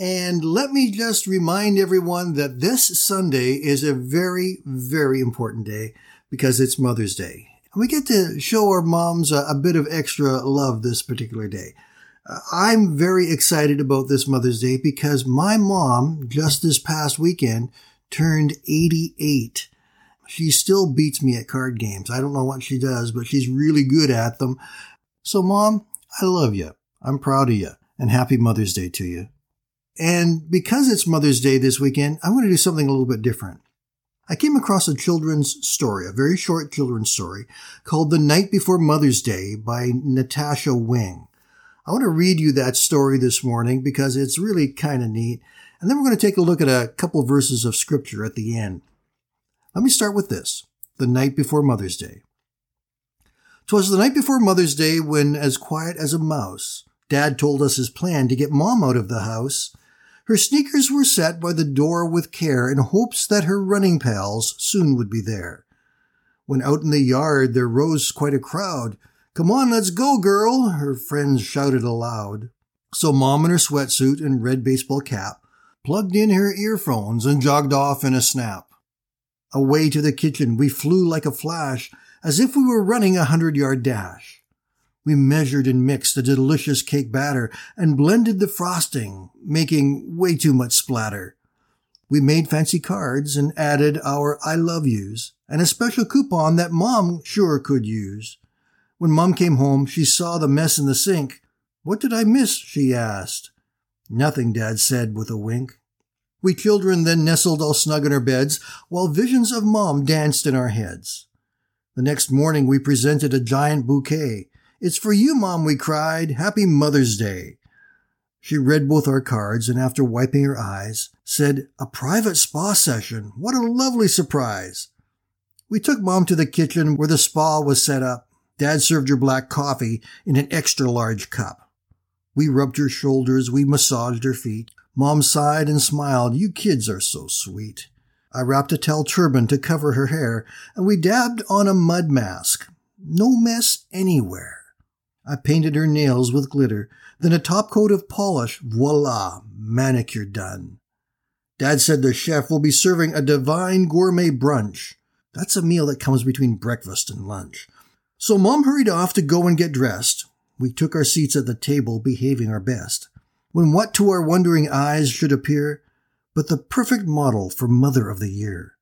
And let me just remind everyone that this Sunday is a very, very important day because it's Mother's Day. And we get to show our moms a, a bit of extra love this particular day. Uh, I'm very excited about this Mother's Day because my mom, just this past weekend, turned 88. She still beats me at card games. I don't know what she does, but she's really good at them. So, Mom, I love you. I'm proud of you. And happy Mother's Day to you. And because it's Mother's Day this weekend, I'm going to do something a little bit different. I came across a children's story, a very short children's story called The Night Before Mother's Day by Natasha Wing. I want to read you that story this morning because it's really kind of neat. And then we're going to take a look at a couple verses of scripture at the end. Let me start with this. The night before Mother's Day. 'Twas the night before Mother's Day when, as quiet as a mouse, Dad told us his plan to get Mom out of the house her sneakers were set by the door with care in hopes that her running pals soon would be there. When out in the yard there rose quite a crowd. Come on, let's go, girl, her friends shouted aloud. So Mom in her sweatsuit and red baseball cap plugged in her earphones and jogged off in a snap. Away to the kitchen we flew like a flash, as if we were running a hundred yard dash. We measured and mixed the delicious cake batter and blended the frosting, making way too much splatter. We made fancy cards and added our I love yous and a special coupon that mom sure could use. When mom came home, she saw the mess in the sink. What did I miss? she asked. Nothing, dad said with a wink. We children then nestled all snug in our beds while visions of mom danced in our heads. The next morning we presented a giant bouquet it's for you, Mom, we cried. Happy Mother's Day. She read both our cards and after wiping her eyes, said, A private spa session. What a lovely surprise. We took Mom to the kitchen where the spa was set up. Dad served her black coffee in an extra large cup. We rubbed her shoulders, we massaged her feet. Mom sighed and smiled. You kids are so sweet. I wrapped a towel turban to cover her hair, and we dabbed on a mud mask. No mess anywhere. I painted her nails with glitter, then a top coat of polish. Voila, manicure done. Dad said the chef will be serving a divine gourmet brunch. That's a meal that comes between breakfast and lunch. So Mom hurried off to go and get dressed. We took our seats at the table, behaving our best. When what to our wondering eyes should appear but the perfect model for Mother of the Year.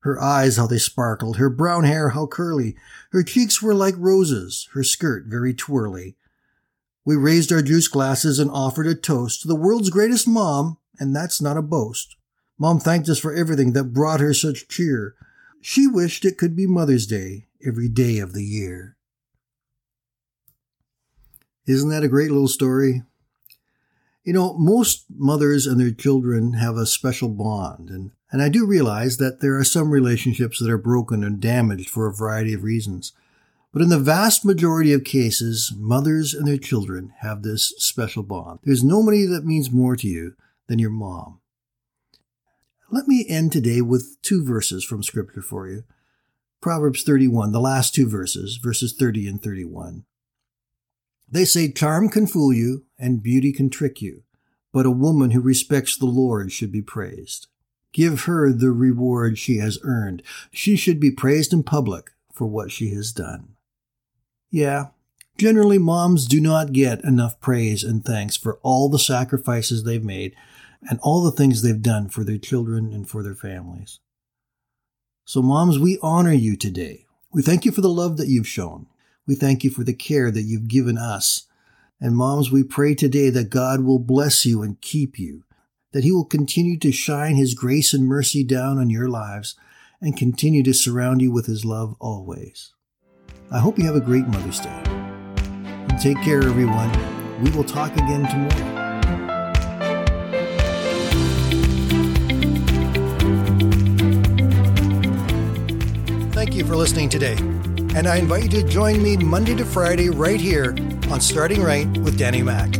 Her eyes, how they sparkled, her brown hair, how curly. Her cheeks were like roses, her skirt very twirly. We raised our juice glasses and offered a toast to the world's greatest mom, and that's not a boast. Mom thanked us for everything that brought her such cheer. She wished it could be Mother's Day every day of the year. Isn't that a great little story? You know, most mothers and their children have a special bond, and and I do realize that there are some relationships that are broken and damaged for a variety of reasons. But in the vast majority of cases, mothers and their children have this special bond. There's nobody that means more to you than your mom. Let me end today with two verses from Scripture for you. Proverbs 31, the last two verses, verses 30 and 31. They say charm can fool you and beauty can trick you, but a woman who respects the Lord should be praised. Give her the reward she has earned. She should be praised in public for what she has done. Yeah, generally moms do not get enough praise and thanks for all the sacrifices they've made and all the things they've done for their children and for their families. So moms, we honor you today. We thank you for the love that you've shown. We thank you for the care that you've given us. And moms, we pray today that God will bless you and keep you that He will continue to shine His grace and mercy down on your lives and continue to surround you with His love always. I hope you have a great Mother's Day. And take care, everyone. We will talk again tomorrow. Thank you for listening today. And I invite you to join me Monday to Friday right here on Starting Right with Danny Mack.